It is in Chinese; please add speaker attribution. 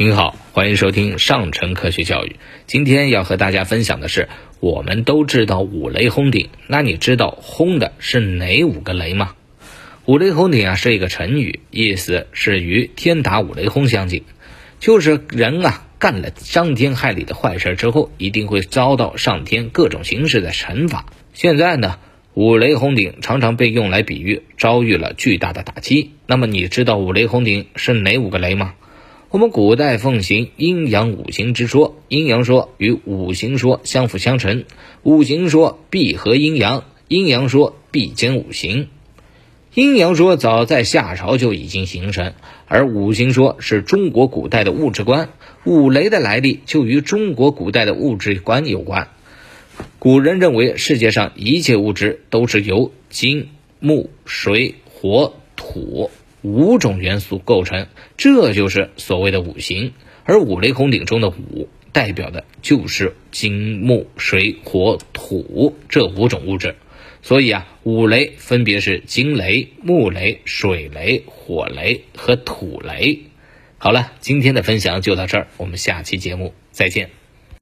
Speaker 1: 您好，欢迎收听上城科学教育。今天要和大家分享的是，我们都知道五雷轰顶，那你知道轰的是哪五个雷吗？五雷轰顶啊是一个成语，意思是与天打五雷轰相近，就是人啊干了伤天害理的坏事之后，一定会遭到上天各种形式的惩罚。现在呢，五雷轰顶常常被用来比喻遭遇了巨大的打击。那么你知道五雷轰顶是哪五个雷吗？我们古代奉行阴阳五行之说，阴阳说与五行说相辅相成，五行说必合阴阳，阴阳说必兼五行。阴阳说早在夏朝就已经形成，而五行说是中国古代的物质观。五雷的来历就与中国古代的物质观有关。古人认为世界上一切物质都是由金、木、水、火、土。五种元素构成，这就是所谓的五行。而五雷轰顶中的五，代表的就是金木水火土这五种物质。所以啊，五雷分别是金雷、木雷、水雷、火雷和土雷。好了，今天的分享就到这儿，我们下期节目再见。